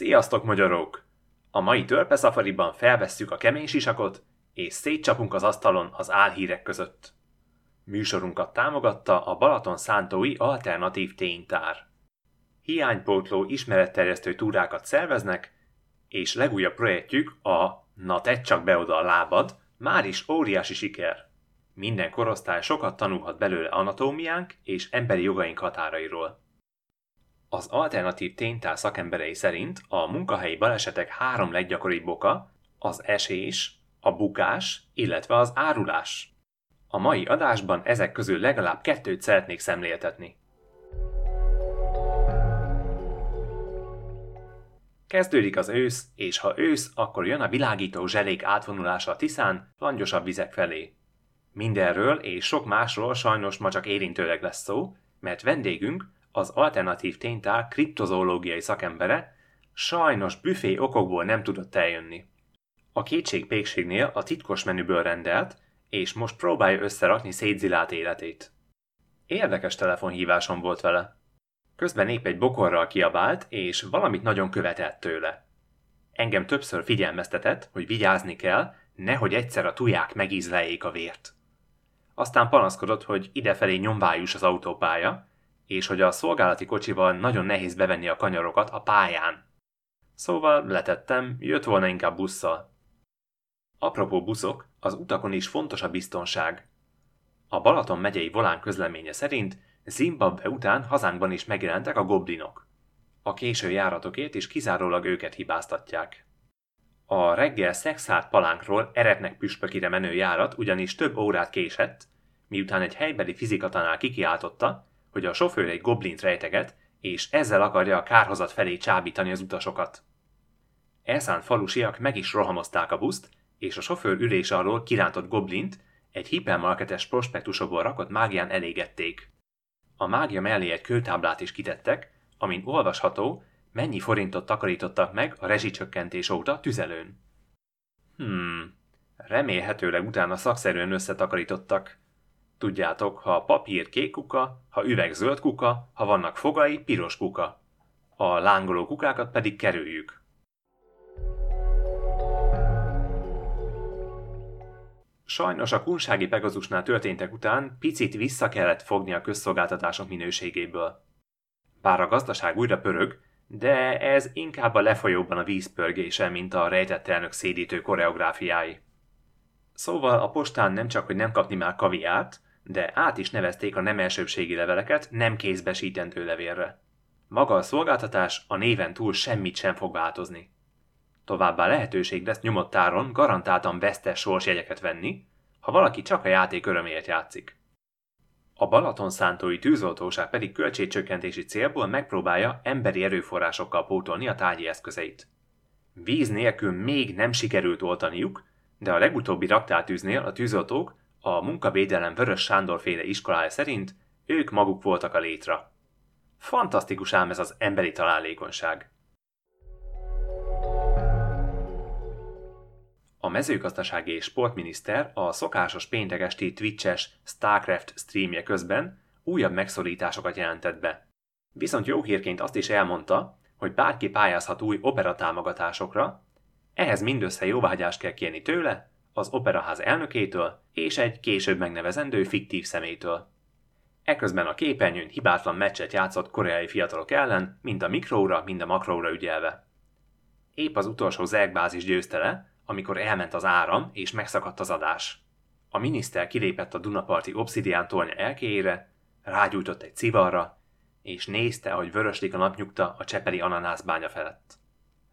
Sziasztok, magyarok! A mai törpe szafariban felvesszük a kemény sisakot, és szétcsapunk az asztalon az álhírek között. Műsorunkat támogatta a Balaton Szántói Alternatív Ténytár. Hiánypótló ismeretterjesztő túrákat szerveznek, és legújabb projektjük a Na tedd csak be oda a lábad, már is óriási siker. Minden korosztály sokat tanulhat belőle anatómiánk és emberi jogaink határairól. Az alternatív ténytár szakemberei szerint a munkahelyi balesetek három leggyakoribb oka az esés, a bukás, illetve az árulás. A mai adásban ezek közül legalább kettőt szeretnék szemléltetni. Kezdődik az ősz, és ha ősz, akkor jön a világító zselék átvonulása a Tiszán, langyosabb vizek felé. Mindenről és sok másról sajnos ma csak érintőleg lesz szó, mert vendégünk, az alternatív ténytár kriptozoológiai szakembere, sajnos büfé okokból nem tudott eljönni. A kétség-pékségnél a titkos menüből rendelt, és most próbálja összerakni szétzilált életét. Érdekes telefonhívásom volt vele. Közben épp egy bokorral kiabált, és valamit nagyon követett tőle. Engem többször figyelmeztetett, hogy vigyázni kell, nehogy egyszer a tuják megízleljék a vért. Aztán panaszkodott, hogy idefelé nyomvájus az autópálya, és hogy a szolgálati kocsival nagyon nehéz bevenni a kanyarokat a pályán. Szóval letettem, jött volna inkább busszal. Apropó buszok, az utakon is fontos a biztonság. A Balaton megyei volán közleménye szerint Zimbabwe után hazánkban is megjelentek a goblinok. A késő járatokért is kizárólag őket hibáztatják. A reggel szexárt palánkról eretnek püspökire menő járat ugyanis több órát késett, miután egy helybeli fizikatanál kikiáltotta, hogy a sofőr egy goblint rejteget, és ezzel akarja a kárhozat felé csábítani az utasokat. Elszánt falusiak meg is rohamozták a buszt, és a sofőr ülése alól kirántott goblint egy hipermarketes prospektusokból rakott mágián elégették. A mágia mellé egy kőtáblát is kitettek, amin olvasható, mennyi forintot takarítottak meg a rezsicsökkentés óta tüzelőn. Hmm, remélhetőleg utána szakszerűen összetakarítottak. Tudjátok, ha a papír kék kuka, ha üveg zöld kuka, ha vannak fogai, piros kuka. A lángoló kukákat pedig kerüljük. Sajnos a kunsági Pegazusnál történtek után picit vissza kellett fogni a közszolgáltatások minőségéből. Bár a gazdaság újra pörög, de ez inkább a lefolyóban a vízpörgése, mint a rejtett elnök szédítő koreográfiái. Szóval a postán nem csak, hogy nem kapni már kaviát, de át is nevezték a nem elsőbségi leveleket nem kézbesítendő levélre. Maga a szolgáltatás a néven túl semmit sem fog változni. Továbbá lehetőség lesz nyomott garantáltan vesztes sorsjegyeket venni, ha valaki csak a játék öröméért játszik. A Balaton szántói tűzoltóság pedig költségcsökkentési célból megpróbálja emberi erőforrásokkal pótolni a tárgyi eszközeit. Víz nélkül még nem sikerült oltaniuk, de a legutóbbi raktártűznél a tűzoltók a munkavédelem Vörös Sándor féle iskolája szerint ők maguk voltak a létra. Fantasztikus ám ez az emberi találékonyság. A mezőgazdasági és sportminiszter a szokásos péntek esti Twitches StarCraft streamje közben újabb megszorításokat jelentett be. Viszont jó hírként azt is elmondta, hogy bárki pályázhat új operatámogatásokra, ehhez mindössze jóvágyást kell kérni tőle, az operaház elnökétől és egy később megnevezendő fiktív szemétől. Eközben a képernyőn hibátlan meccset játszott koreai fiatalok ellen, mind a mikróra, mind a makróra ügyelve. Épp az utolsó zergbázis győzte le, amikor elment az áram és megszakadt az adás. A miniszter kilépett a Dunaparti obszidián tornya elkéjére, rágyújtott egy civarra, és nézte, ahogy vöröslik a napnyugta a csepeli ananászbánya felett.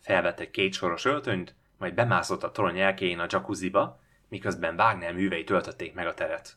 Felvett egy kétsoros öltönyt, majd bemászott a torony elkéjén a jacuzziba, miközben Wagner művei töltötték meg a teret.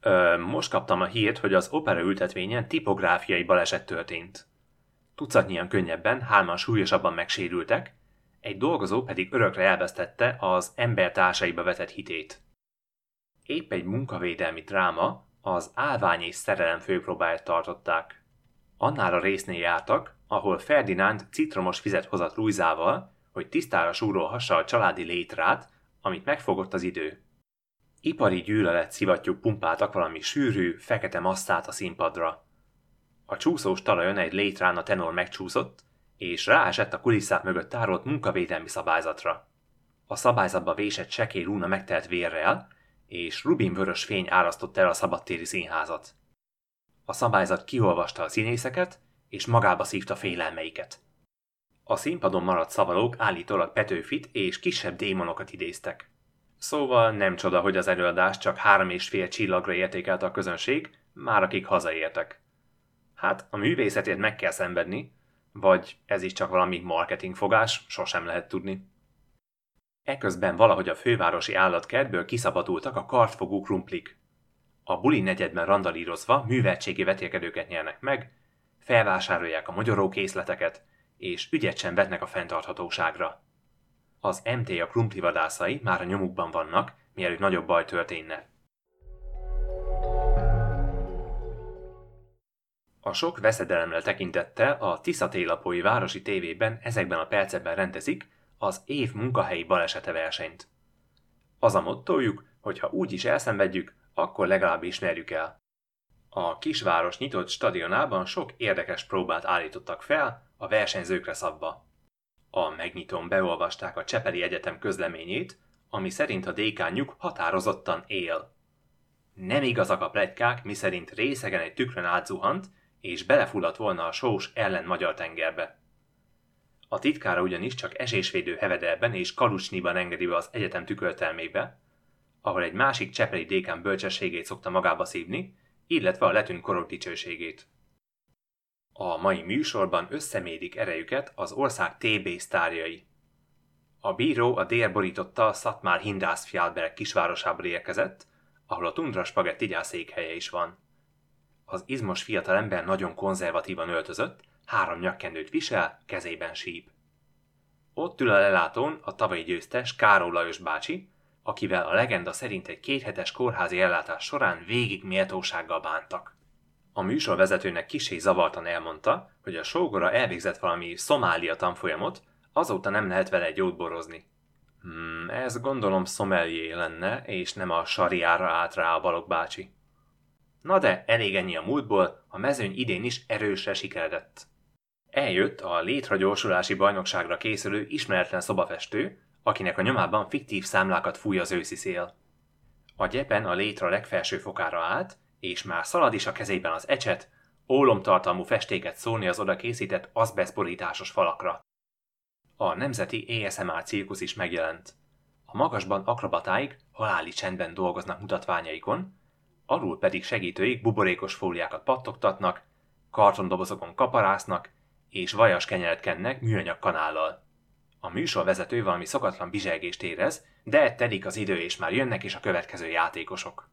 Ö, most kaptam a hírt, hogy az opera ültetvényen tipográfiai baleset történt. Tucatnyian könnyebben, hárman súlyosabban megsérültek, egy dolgozó pedig örökre elvesztette az embertársaiba vetett hitét. Épp egy munkavédelmi dráma, az állvány és szerelem főpróbáját tartották. Annál a résznél jártak, ahol Ferdinánd citromos vizet hozott Luizával, hogy tisztára súrolhassa a családi létrát, amit megfogott az idő. Ipari gyűlölet szivattyúk pumpáltak valami sűrű, fekete masszát a színpadra. A csúszós talajon egy létrán a tenor megcsúszott, és ráesett a kulisszák mögött tárolt munkavédelmi szabályzatra. A szabályzatba vésett sekély rúna megtelt vérrel, és rubinvörös fény árasztotta el a szabadtéri színházat. A szabályzat kiolvasta a színészeket, és magába szívta félelmeiket. A színpadon maradt szavalók állítólag Petőfit és kisebb démonokat idéztek. Szóval nem csoda, hogy az előadás csak három és fél csillagra értékelte a közönség, már akik hazaértek. Hát a művészetért meg kell szenvedni, vagy ez is csak valami marketingfogás, sosem lehet tudni. Eközben valahogy a fővárosi állatkertből kiszabadultak a kartfogó krumplik. A buli negyedben randalírozva műveltségi vetélkedőket nyernek meg, felvásárolják a magyarókészleteket, és ügyet sem vetnek a fenntarthatóságra. Az MT a krumpli vadászai már a nyomukban vannak, mielőtt nagyobb baj történne. A sok veszedelemre tekintettel a Tisza télapói városi tévében ezekben a percekben rendezik az év munkahelyi balesete versenyt. Az a mottójuk, hogy ha úgy is elszenvedjük, akkor legalább ismerjük el. A kisváros nyitott stadionában sok érdekes próbát állítottak fel a versenyzőkre szabva. A megnyitón beolvasták a Csepeli Egyetem közleményét, ami szerint a dékányuk határozottan él. Nem igazak a plegykák, miszerint részegen egy tükrön átzuhant, és belefulladt volna a sós ellen magyar tengerbe. A titkára ugyanis csak esésvédő hevedelben és kalucsniban engedi be az egyetem tükörtelmébe, ahol egy másik csepeli dékán bölcsességét szokta magába szívni, illetve a letűnt korok dicsőségét. A mai műsorban összemérik erejüket az ország TB sztárjai. A bíró a dél borította Szatmár Hindász Fjálberg kisvárosából érkezett, ahol a Tundra Spagetti gyászékhelye is van. Az izmos fiatalember nagyon konzervatívan öltözött, három nyakkendőt visel, kezében síp. Ott ül a lelátón a tavalyi győztes Káró Lajos bácsi, akivel a legenda szerint egy kéthetes kórházi ellátás során végig méltósággal bántak. A műsorvezetőnek kisé zavartan elmondta, hogy a sógora elvégzett valami szomália tanfolyamot, azóta nem lehet vele jót borozni. Hmm, ez gondolom szomelié lenne, és nem a sariára állt rá a Balog bácsi. Na de, elég ennyi a múltból, a mezőny idén is erősre sikeredett. Eljött a létragyorsulási bajnokságra készülő ismeretlen szobafestő, akinek a nyomában fiktív számlákat fúj az őszi szél. A gyepen a létra legfelső fokára állt, és már szalad is a kezében az ecset, ólomtartalmú festéket szólni az oda készített azbeszborításos falakra. A nemzeti ASMR cirkusz is megjelent. A magasban akrobatáik haláli csendben dolgoznak mutatványaikon, alul pedig segítőik buborékos fóliákat pattogtatnak, kartondobozokon kaparásznak, és vajas kenyeret kennek műanyag kanállal. A műsorvezető valami szokatlan bizselgést érez, de telik az idő és már jönnek is a következő játékosok.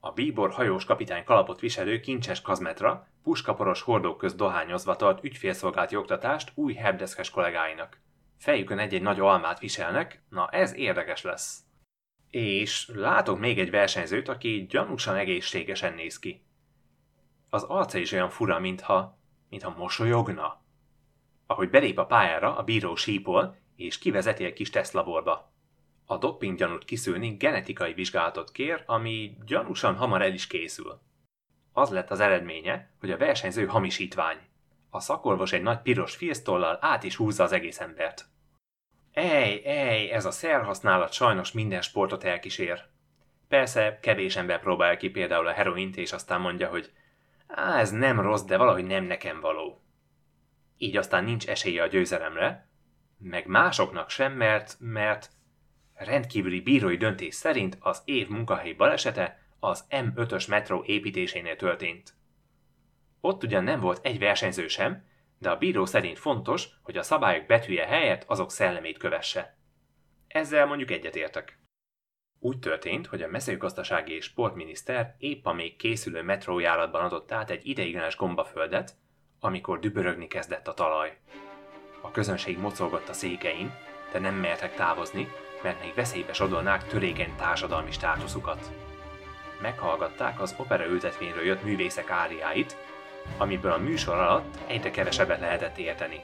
A bíbor hajós kapitány kalapot viselő kincses kazmetra, puskaporos hordók közt dohányozva tart ügyfélszolgálati oktatást új hebdeszkes kollégáinak. Fejükön egy-egy nagy almát viselnek, na ez érdekes lesz. És látok még egy versenyzőt, aki gyanúsan egészségesen néz ki. Az arca is olyan fura, mintha, mintha mosolyogna. Ahogy belép a pályára, a bíró sípol, és kivezeti egy kis tesztlaborba. A dopping gyanút kiszűrni genetikai vizsgálatot kér, ami gyanúsan hamar el is készül. Az lett az eredménye, hogy a versenyző hamisítvány. A szakorvos egy nagy piros filztollal át is húzza az egész embert. Ej, ej, ez a szerhasználat sajnos minden sportot elkísér. Persze, kevés ember próbál ki például a heroint, és aztán mondja, hogy á, ez nem rossz, de valahogy nem nekem való. Így aztán nincs esélye a győzelemre, meg másoknak sem, mert, mert rendkívüli bírói döntés szerint az év munkahelyi balesete az M5-ös metró építésénél történt. Ott ugyan nem volt egy versenyző sem, de a bíró szerint fontos, hogy a szabályok betűje helyett azok szellemét kövesse. Ezzel mondjuk egyetértek. Úgy történt, hogy a mezőgazdasági és sportminiszter épp a még készülő metrójáratban adott át egy ideiglenes gombaföldet, amikor dübörögni kezdett a talaj. A közönség mocolgott a székein, de nem mertek távozni, mert még veszélybe sodolnák törékeny társadalmi státuszukat. Meghallgatták az opera ültetvényről jött művészek áriáit, amiből a műsor alatt egyre kevesebbet lehetett érteni.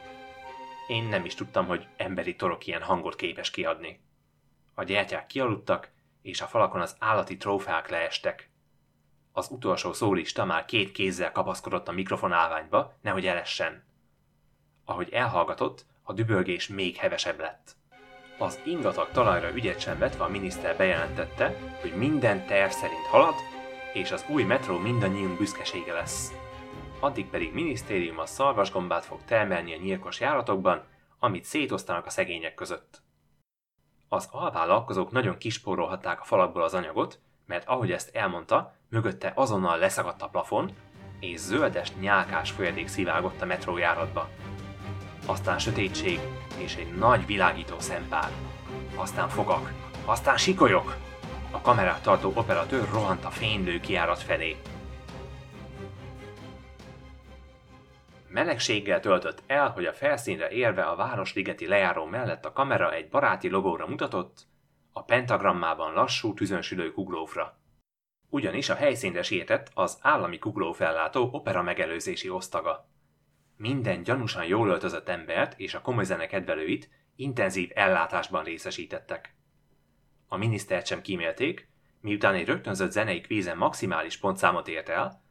Én nem is tudtam, hogy emberi torok ilyen hangot képes kiadni. A gyertyák kialudtak, és a falakon az állati trófeák leestek. Az utolsó szólista már két kézzel kapaszkodott a mikrofonálványba, nehogy elessen. Ahogy elhallgatott, a dübörgés még hevesebb lett. Az ingatag talajra ügyet sem vetve a miniszter bejelentette, hogy minden terv szerint halad, és az új metró mindannyiunk büszkesége lesz. Addig pedig minisztérium a szarvasgombát fog termelni a nyírkos járatokban, amit szétosztanak a szegények között. Az alvállalkozók nagyon kispórolhatták a falakból az anyagot, mert ahogy ezt elmondta, mögötte azonnal leszagadt a plafon, és zöldes nyálkás folyadék szivárgott a metrójáratba. Aztán sötétség és egy nagy világító szempár. Aztán fogak, aztán sikolyok! A kamerát tartó operatőr rohant a fénylő kiárat felé. Melegséggel töltött el, hogy a felszínre érve a Városligeti lejáró mellett a kamera egy baráti logóra mutatott, a pentagrammában lassú tüzönsülő kuglófra. Ugyanis a helyszínre sietett az állami kuglófellátó opera megelőzési osztaga. Minden gyanúsan jól öltözött embert és a komoly zene kedvelőit intenzív ellátásban részesítettek. A minisztert sem kímélték, miután egy rögtönzött zenei kvízen maximális pontszámot ért el,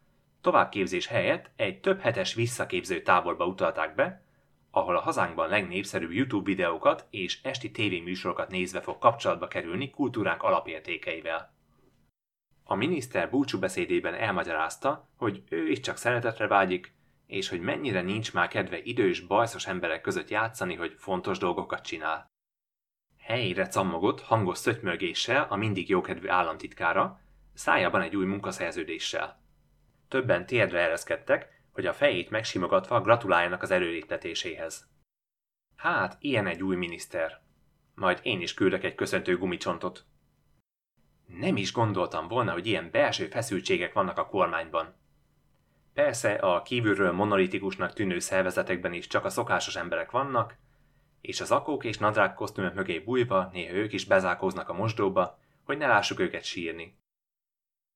továbbképzés helyett egy több hetes visszaképző táborba utalták be, ahol a hazánkban legnépszerűbb YouTube videókat és esti tévéműsorokat nézve fog kapcsolatba kerülni kultúránk alapértékeivel. A miniszter búcsúbeszédében elmagyarázta, hogy ő is csak szeretetre vágyik, és hogy mennyire nincs már kedve idős, bajszos emberek között játszani, hogy fontos dolgokat csinál. Helyére cammogott hangos szötymölgéssel a mindig jókedvű államtitkára, szájában egy új munkaszerződéssel. Többen térdre ereszkedtek, hogy a fejét megsimogatva gratuláljanak az előléptetéséhez. Hát, ilyen egy új miniszter. Majd én is küldök egy köszöntő gumicsontot. Nem is gondoltam volna, hogy ilyen belső feszültségek vannak a kormányban. Persze a kívülről monolitikusnak tűnő szervezetekben is csak a szokásos emberek vannak, és az akók és nadrág kosztümök mögé bújva néha ők is bezárkóznak a mosdóba, hogy ne lássuk őket sírni.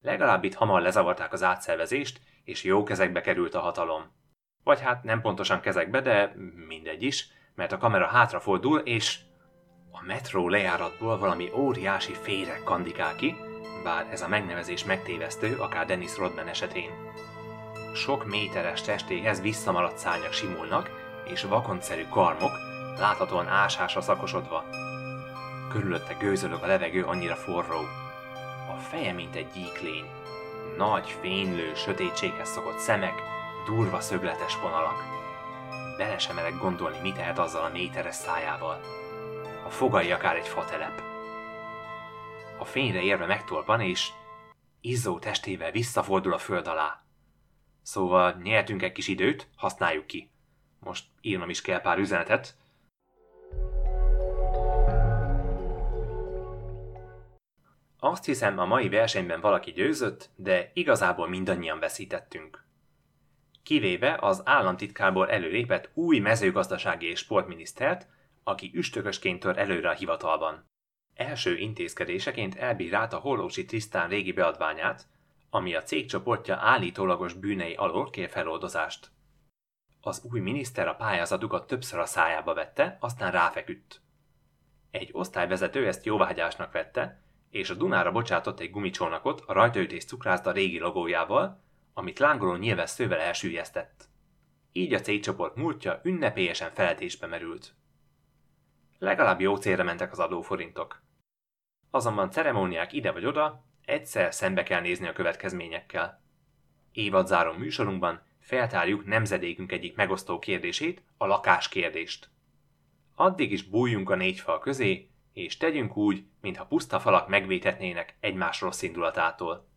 Legalább itt hamar lezavarták az átszervezést, és jó kezekbe került a hatalom. Vagy hát nem pontosan kezekbe, de mindegy is, mert a kamera hátrafordul, és a metró lejáratból valami óriási féreg kandikál ki, bár ez a megnevezés megtévesztő, akár Dennis Rodman esetén. Sok méteres testéhez visszamaradt szárnyak simulnak, és vakoncszerű karmok, láthatóan ásásra szakosodva. Körülötte gőzölög a levegő annyira forró. A feje, mint egy gyíklény. Nagy, fénylő, sötétséghez szokott szemek, durva szögletes vonalak. Bele sem merek gondolni, mit tehet azzal a méteres szájával. A fogai akár egy fatelep. A fényre érve megtorpan, és izzó testével visszafordul a föld alá. Szóval nyertünk egy kis időt, használjuk ki. Most írnom is kell pár üzenetet, Azt hiszem, a mai versenyben valaki győzött, de igazából mindannyian veszítettünk. Kivéve az államtitkából előlépett új mezőgazdasági és sportminisztert, aki üstökösként tör előre a hivatalban. Első intézkedéseként elbírálta Hollósi Trisztán régi beadványát, ami a cégcsoportja állítólagos bűnei alól kér feloldozást. Az új miniszter a pályázatukat többször a szájába vette, aztán ráfeküdt. Egy osztályvezető ezt jóvágyásnak vette, és a Dunára bocsátott egy gumicsónakot a rajtaütés cukrászda régi logójával, amit lángoló nyilvesszővel elsüllyesztett. Így a cégcsoport múltja ünnepélyesen feletésbe merült. Legalább jó célra mentek az adóforintok. Azonban ceremóniák ide vagy oda, egyszer szembe kell nézni a következményekkel. Évadzáró műsorunkban feltárjuk nemzedékünk egyik megosztó kérdését, a lakáskérdést. Addig is bújjunk a négy fal közé, és tegyünk úgy, mintha puszta falak megvétetnének egymás rossz indulatától.